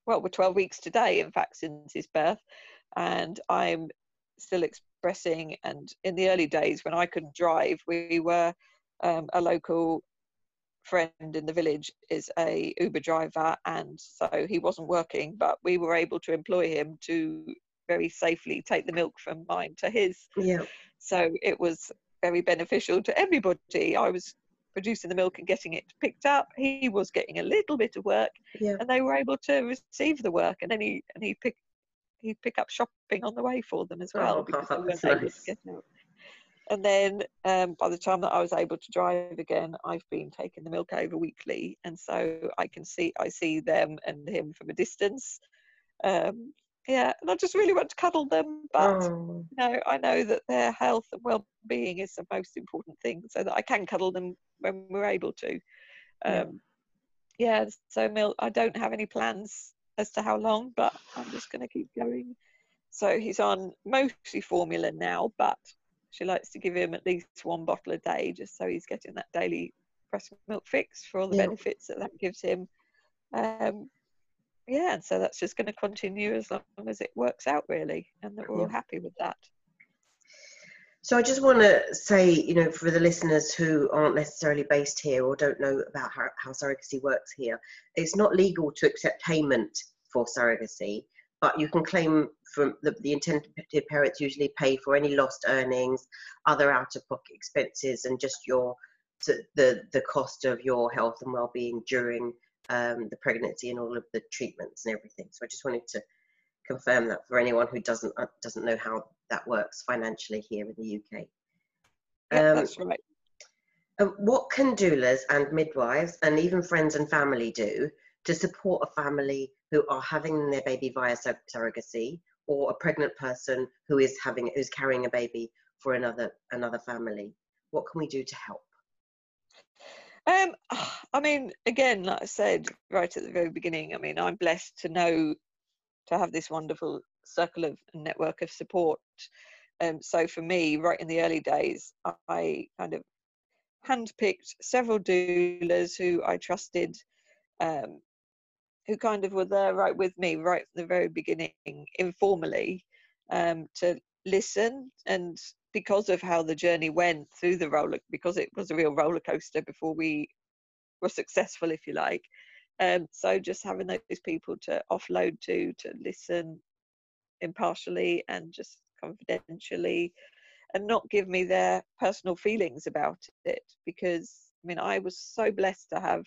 well, we're twelve weeks today, in fact, since his birth, and I'm still expressing. And in the early days when I couldn't drive, we were um, a local friend in the village is a Uber driver, and so he wasn't working, but we were able to employ him to very safely take the milk from mine to his Yeah. so it was very beneficial to everybody. I was producing the milk and getting it picked up. He was getting a little bit of work, Yeah. and they were able to receive the work. And then he and he pick he'd pick up shopping on the way for them as well Oh, because they weren't that's able nice. to get out. And then um, by the time that I was able to drive again, I've been taking the milk over weekly, and so I can see I see them and him from a distance. Um, yeah, and I just really want to cuddle them, but Oh, no, I know that their health and well-being is the most important thing, so that I can cuddle them when we're able to. Yeah. Um, yeah, so Mill, I don't have any plans as to how long, but I'm just going to keep going. So he's on mostly formula now, but she likes to give him at least one bottle a day, just so he's getting that daily breast milk fix for all the Yeah. benefits that that gives him. Um, yeah, and so that's just going to continue as long as it works out, really, and that we're all happy with that. So I just want to say, you know, for the listeners who aren't necessarily based here or don't know about how, how surrogacy works here, it's not legal to accept payment for surrogacy, but you can claim from the, the intended parents usually pay for any lost earnings, other out-of-pocket expenses, and just your the the cost of your health and well-being during um, the pregnancy and all of the treatments and everything. So I just wanted to confirm that for anyone who doesn't uh, doesn't know how that works financially here in the UK. Yeah, um, that's right. Um, what can doulas and midwives and even friends and family do to support a family who are having their baby via sur- surrogacy or a pregnant person who is having who's carrying a baby for another another family? What can we do to help? Um, I mean, again, like I said right at the very beginning, I mean, I'm blessed to know to have this wonderful circle of network of support. Um, so for me, right in the early days, I kind of handpicked several doulas who I trusted, um, who kind of were there right with me right from the very beginning, informally, um, to listen. And because of how the journey went through the roller, because it was a real roller coaster before we were successful, if you like, um, so just having those people to offload to, to listen impartially and just confidentially and not give me their personal feelings about it because I mean I was so blessed to have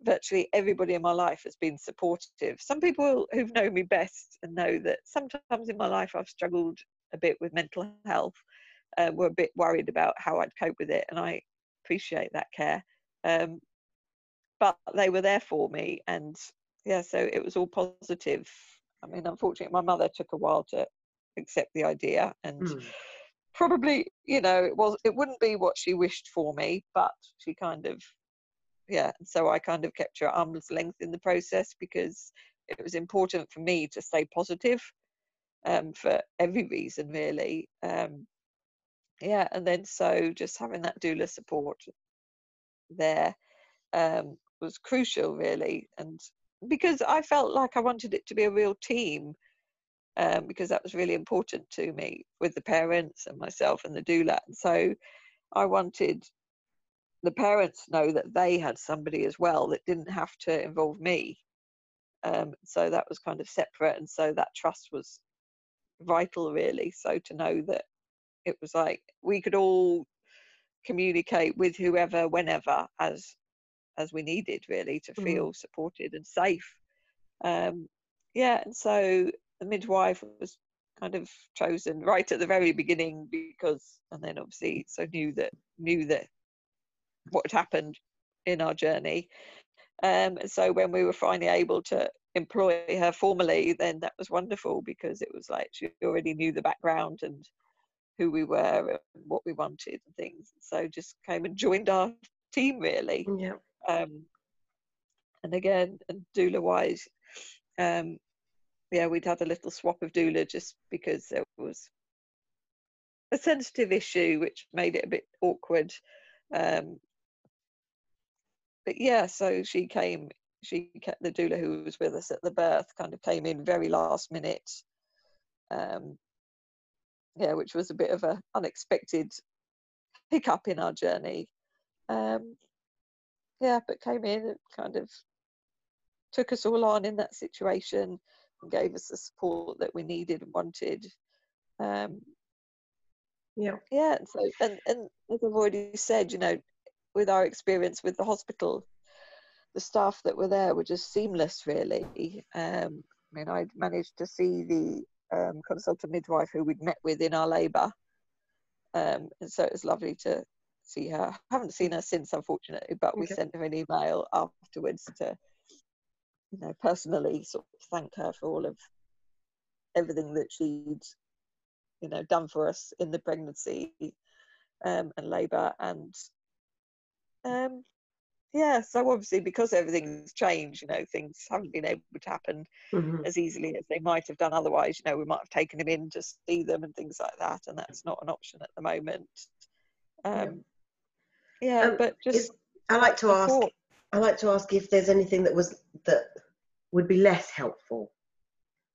virtually everybody in my life has been supportive. Some people who've known me best and know that sometimes in my life I've struggled a bit with mental health, uh, were a bit worried about how I'd cope with it, and I appreciate that care. Um, but they were there for me and yeah so it was all positive i mean unfortunately my mother took a while to accept the idea and mm. probably you know it was it wouldn't be what she wished for me but she kind of yeah so i kind of kept her arm's length in the process because it was important for me to stay positive um, for every reason really um, yeah and then so just having that doula support there um, was crucial really and because i felt like i wanted it to be a real team um, because that was really important to me with the parents and myself and the doula and so i wanted the parents know that they had somebody as well that didn't have to involve me um, so that was kind of separate and so that trust was vital really so to know that it was like we could all communicate with whoever whenever as as we needed really to mm. feel mm. supported and safe um, yeah and so the midwife was kind of chosen right at the very beginning because and then obviously so knew that knew that what had happened in our journey um, and so when we were finally able to employ her formally then that was wonderful because it was like she already knew the background and who we were and what we wanted and things. So just came and joined our team really. Yeah. Um, and again, and doula wise, um, yeah, we'd had a little swap of doula just because there was a sensitive issue which made it a bit awkward. Um, but yeah, so she came, she kept the doula who was with us at the birth kind of came in very last minute. Um, yeah, which was a bit of a unexpected hiccup in our journey. Um, yeah, but came in and kind of took us all on in that situation and gave us the support that we needed and wanted. Um, yeah, yeah. And so, and, and as I've already said, you know, with our experience with the hospital, the staff that were there were just seamless, really. Um, I mean, I managed to see the um, consultant midwife who we'd met with in our labour, um, and so it was lovely to see her. I haven't seen her since, unfortunately, but we sent her an email afterwards to, you know, personally sort of thank her for all of everything that she'd, you know, done for us in the pregnancy um, and labour. And um, yeah, so obviously because everything's changed, you know, things haven't been able to happen mm-hmm. as easily as they might have done otherwise. You know, we might have taken him in to see them and things like that, and that's not an option at the moment. Um, yeah yeah um, but just i like to ask i like to ask if there's anything that was that would be less helpful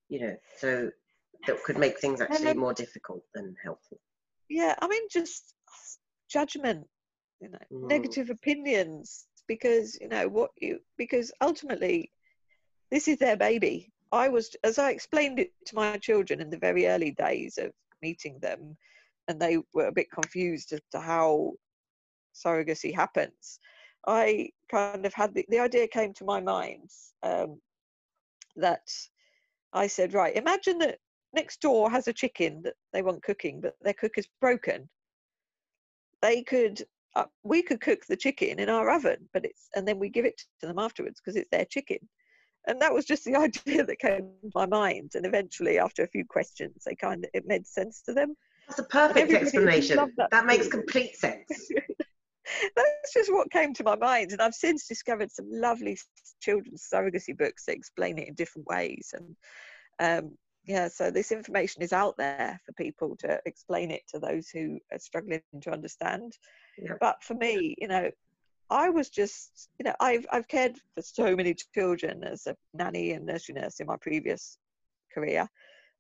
you know so that could make things actually um, more difficult than helpful yeah, I mean, just judgment, you know, Mm. negative opinions, because you know what you because ultimately, this is their baby. I was, as I explained it to my children in the very early days of meeting them, and they were a bit confused as to how surrogacy happens. I kind of had the, the idea came to my mind um, that I said, right, imagine that next door has a chicken that they want cooking, but their cook is broken. They could, uh, we could cook the chicken in our oven, but it's, and then we give it to them afterwards because it's their chicken. And that was just the idea that came to my mind. And eventually, after a few questions, they kind of, it made sense to them. That's a perfect explanation. that That makes complete sense. That's just what came to my mind. And I've since discovered some lovely children's surrogacy books that explain it in different ways. And um, yeah, so this information is out there for people to explain it to those who are struggling to understand. Yep. But for me, you know, I was just, you know, I've I've cared for so many children as a nanny and nursery nurse in my previous career,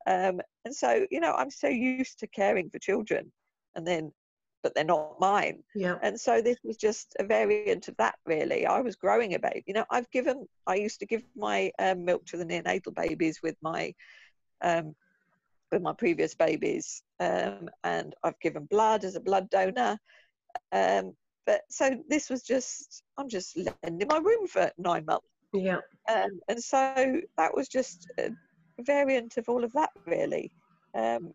um, and so you know, I'm so used to caring for children, and then, but they're not mine. Yeah. And so this was just a variant of that, really. I was growing a baby. You know, I've given, I used to give my um, milk to the neonatal babies with my, um, with my previous babies, um, and I've given blood as a blood donor. Um, but so this was just, I'm just lending my room for nine months, Yeah. um, and so that was just a variant of all of that, really. Um,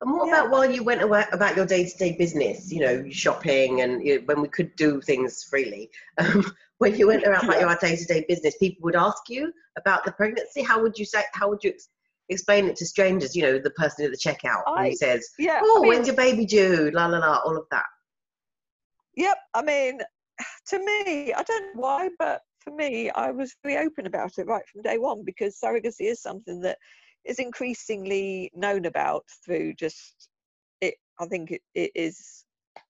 And what Yeah. about while you went away about your day-to-day business? You know, shopping and you know, when we could do things freely. Um, when you went around about your day-to-day business, people would ask you about the pregnancy. How would you say? How would you ex- explain it to strangers? You know, the person at the checkout I- who says, yeah, "Oh, I mean, when's your baby due?" La la la, all of that. Yep. I mean, to me, I don't know why, but for me, I was very open about it right from day one because surrogacy is something that is increasingly known about through just it. I think it, it is.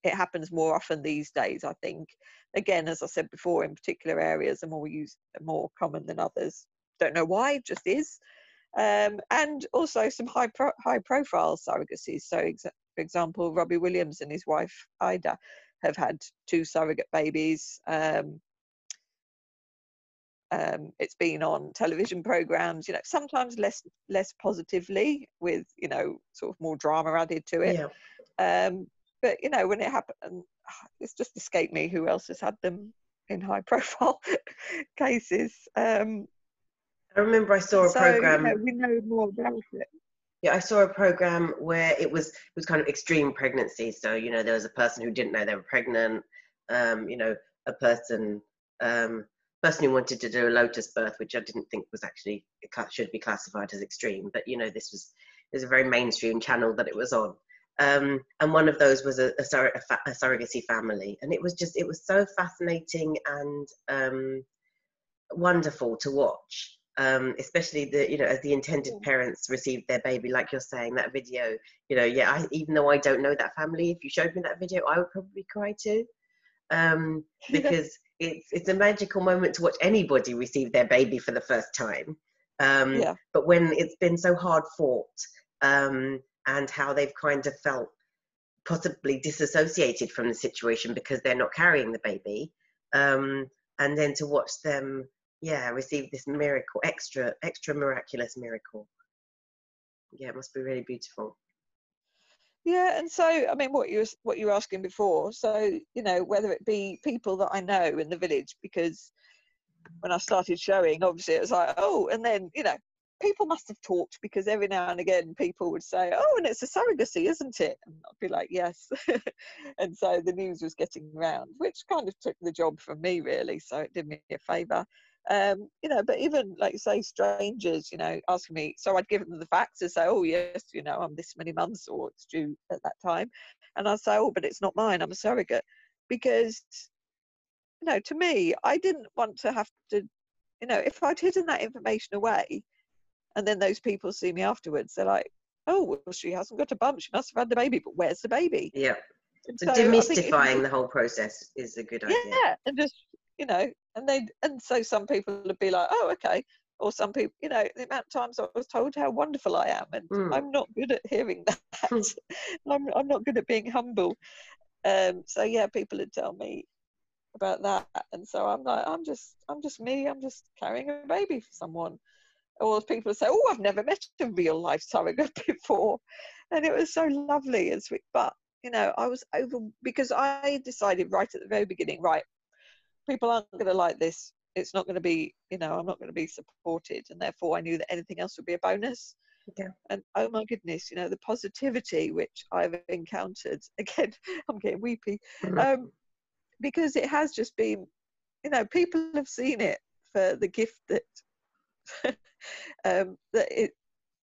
It happens more often these days. I think. Again, as I said before, in particular areas are more used, more common than others. Don't know why, it just is. Um, and also some high pro- high profile surrogacies. So, exa- for example, Robbie Williams and his wife Ayda have had two surrogate babies. Um, um, it's been on television programs, you know, sometimes less less positively, with you know, sort of more drama added to it. Yeah. Um, but you know, when it happened, it's just escaped me who else has had them in high profile cases. Um, I remember I saw a so program. you know, we know more about it. Yeah, I saw a program where it was it was kind of extreme pregnancy. So you know, there was a person who didn't know they were pregnant. Um, you know, a person um, person who wanted to do a lotus birth, which I didn't think was actually should be classified as extreme. But you know, this was was a very mainstream channel that it was on. Um, and one of those was a, a, surro- a, fa- a surrogacy family, and it was just it was so fascinating and um, wonderful to watch um, especially the you know as the intended parents received their baby like you're saying that video you know yeah I, even though i don't know that family if you showed me that video i would probably cry too. Um, because it's it's a magical moment to watch anybody receive their baby for the first time. Um, yeah, but when it's been so hard fought um, and how they've kind of felt possibly disassociated from the situation because they're not carrying the baby um, and then to watch them yeah receive this miracle extra extra miraculous miracle yeah it must be really beautiful yeah. And so, I mean, what you was what you were asking before. So, you know, whether it be people that I know in the village, because when I started showing, obviously it was like, oh, and then you know, people must have talked because every now and again people would say, oh, and it's a surrogacy, isn't it? And I'd be like, yes. and so the news was getting around, which kind of took the job from me really. So it did me a favour. Um, you know, but even like say, strangers, you know, asking me, so I'd give them the facts and say, oh yes, you know, I'm this many months or it's due at that time, and I'd say, oh, but it's not mine, I'm a surrogate, because you know, to me, I didn't want to have to, you know, if I'd hidden that information away, and then those people see me afterwards, they're like, oh, well, she hasn't got a bump, she must have had the baby, but where's the baby? yeah. So, so I think if demystifying the whole process is a good idea. Yeah, and just you know, and they and so some people would be like, oh, okay, or some people, you know, the amount of times I was told how wonderful I am, and Mm. I'm not good at hearing that. I'm, I'm not good at being humble. Um, so yeah, people would tell me about that, and so I'm like, I'm just, I'm just me. I'm just carrying a baby for someone. Or people would say, oh, I've never met a real life surrogate before, and it was so lovely and sweet. But you know, I was over because I decided right at the very beginning, right, people aren't going to like this. It's not going to be, you know, I'm not going to be supported, and therefore I knew that anything else would be a bonus. Yeah. And oh my goodness, you know, the positivity which I've encountered. Again, I'm getting weepy um, because it has just been, you know, people have seen it for the gift that um, that it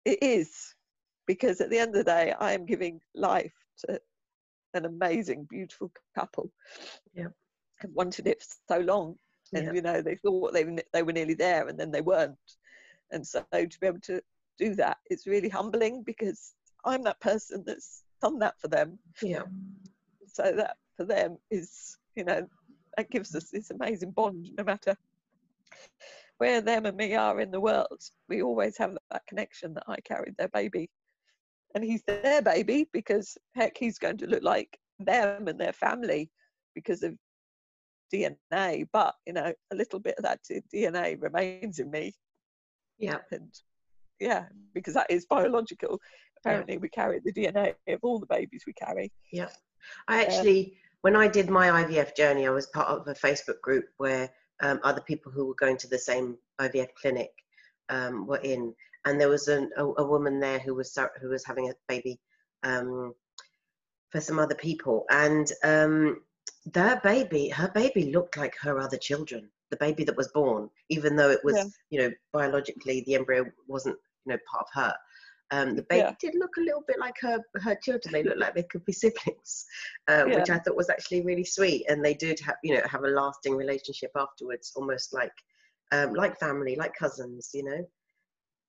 it is. Because at the end of the day, I am giving life to an amazing, beautiful couple. Yeah. I've wanted it for so long, and Yeah. you know, they thought they were- they were nearly there, and then they weren't. And so to be able to do that, it's really humbling because I'm that person that's done that for them yeah. so that for them is you know that gives us this amazing bond no matter where them and me are in the world we always have that connection that i carried their baby and he's their baby because heck he's going to look like them and their family because of dna but you know a little bit of that dna remains in me. Yeah. and yeah because that is biological. Apparently we carry the dna of all the babies we carry. Yeah. I actually, when I did my IVF journey, I was part of a Facebook group where um, other people who were going to the same IVF clinic um, were in, and there was an, a, a woman there who was who was having a baby um, for some other people, and um, their baby, her baby looked like her other children. The baby that was born, even though it was, Yeah. you know, biologically the embryo wasn't, you know, part of her. Um, the baby Yeah. did look a little bit like her her children. They looked like they could be siblings, uh, which I thought was actually really sweet. And they did have you know have a lasting relationship afterwards, almost like um, like family, like cousins. You know.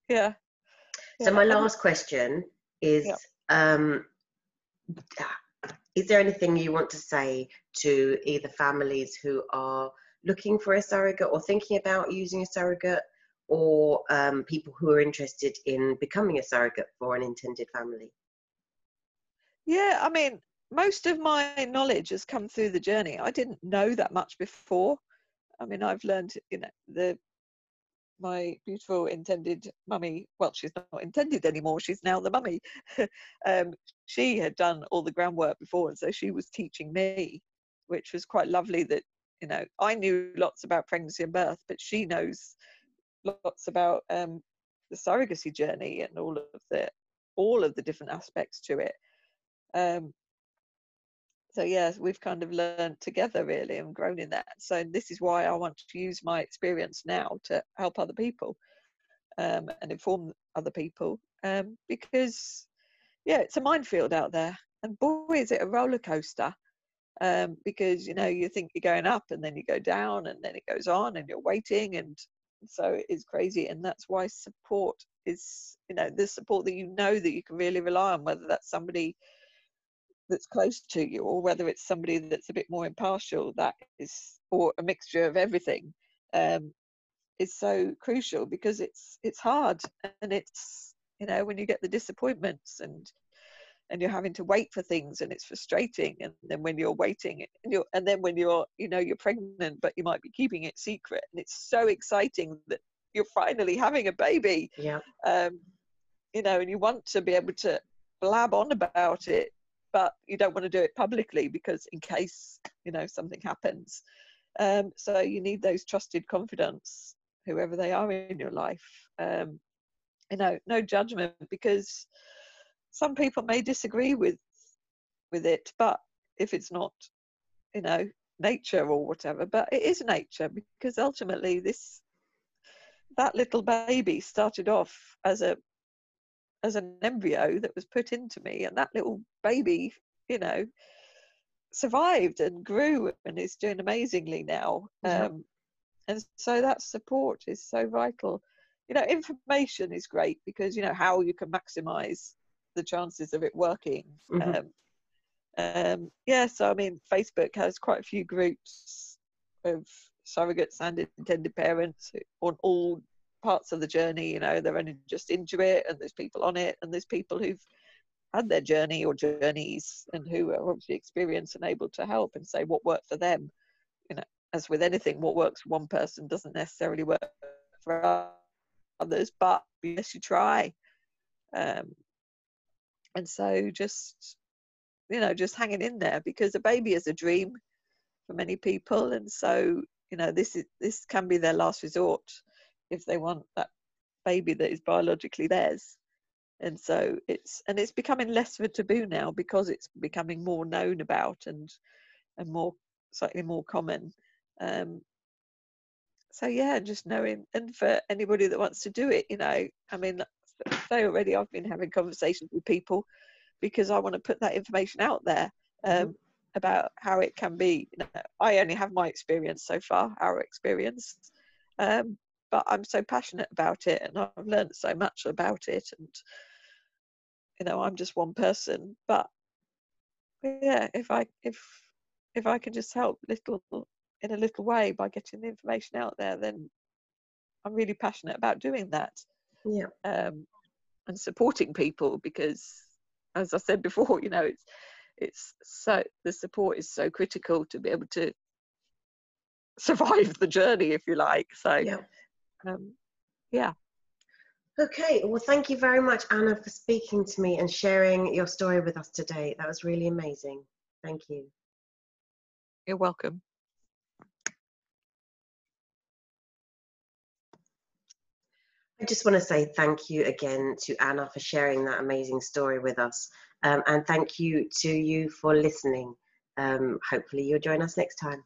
yeah So Yeah, my last question is: Yeah. um, Is there anything you want to say to either families who are looking for a surrogate or thinking about using a surrogate, or um, people who are interested in becoming a surrogate for an intended family? Yeah, I mean, most of my knowledge has come through the journey. I didn't know that much before. I mean, I've learned, you know, the my beautiful intended mummy. Well, she's not intended anymore. She's now the mummy. um, she had done all the groundwork before, and so she was teaching me, which was quite lovely. That you know, I knew lots about pregnancy and birth, but she knows lots about um, the surrogacy journey and all of the all of the different aspects to it. Um, so yes, we've kind of learned together really and grown in that. So this is why I want to use my experience now to help other people um, and inform other people um, because yeah, it's a minefield out there, and boy, is it a roller coaster. Um, because you know you think you're going up and then you go down and then it goes on and you're waiting and so it is crazy and that's why support is you know the support that you know that you can really rely on whether that's somebody that's close to you or whether it's somebody that's a bit more impartial that is or a mixture of everything um, is so crucial because it's it's hard and it's you know when you get the disappointments and and you're having to wait for things and it's frustrating and then when you're waiting and you're and then when you're you know you're pregnant but you might be keeping it secret and it's so exciting that you're finally having a baby Yeah. um, you know, and you want to be able to blab on about it, but you don't want to do it publicly because in case you know something happens. Um, so you need those trusted confidants, whoever they are in your life. Um, you know, no judgment because some people may disagree with with it, but if it's not, you know, nature or whatever, but it is nature because ultimately this that little baby started off as a as an embryo that was put into me and that little baby you know survived and grew and is doing amazingly now Yeah. um, and so that support is so vital you know information is great because you know how you can maximize the chances of it working Mhm. um, um, yeah so i mean facebook has quite a few groups of surrogates and intended parents on all parts of the journey, you know, they're only just into it, and there's people on it, and there's people who've had their journey or journeys and who are obviously experienced and able to help and say what worked for them. You know, as with anything, what works for one person doesn't necessarily work for others, but yes, you try. Um, and so just you know just hanging in there because a baby is a dream for many people and so you know this is this can be their last resort if they want that baby that is biologically theirs and so it's and it's becoming less of a taboo now because it's becoming more known about and and more slightly more common um so yeah just knowing and for anybody that wants to do it you know i mean say already i've been having conversations with people because i want to put that information out there mm-hmm. um, mm-hmm. about how it can be you know, i only have my experience so far our experience um, but i'm so passionate about it and i've learned so much about it and you know i'm just one person but yeah if i if if i can just help little in a little way by getting the information out there then i'm really passionate about doing that yeah. um, and supporting people because as i said before you know it's it's so the support is so critical to be able to survive the journey if you like so yeah um, yeah Okay, well, thank you very much, Anna, for speaking to me and sharing your story with us today. That was really amazing. Thank you. You're welcome. I just want to say thank you again to Anna for sharing that amazing story with us. Um, and thank you to you for listening. Um, hopefully, you'll join us next time.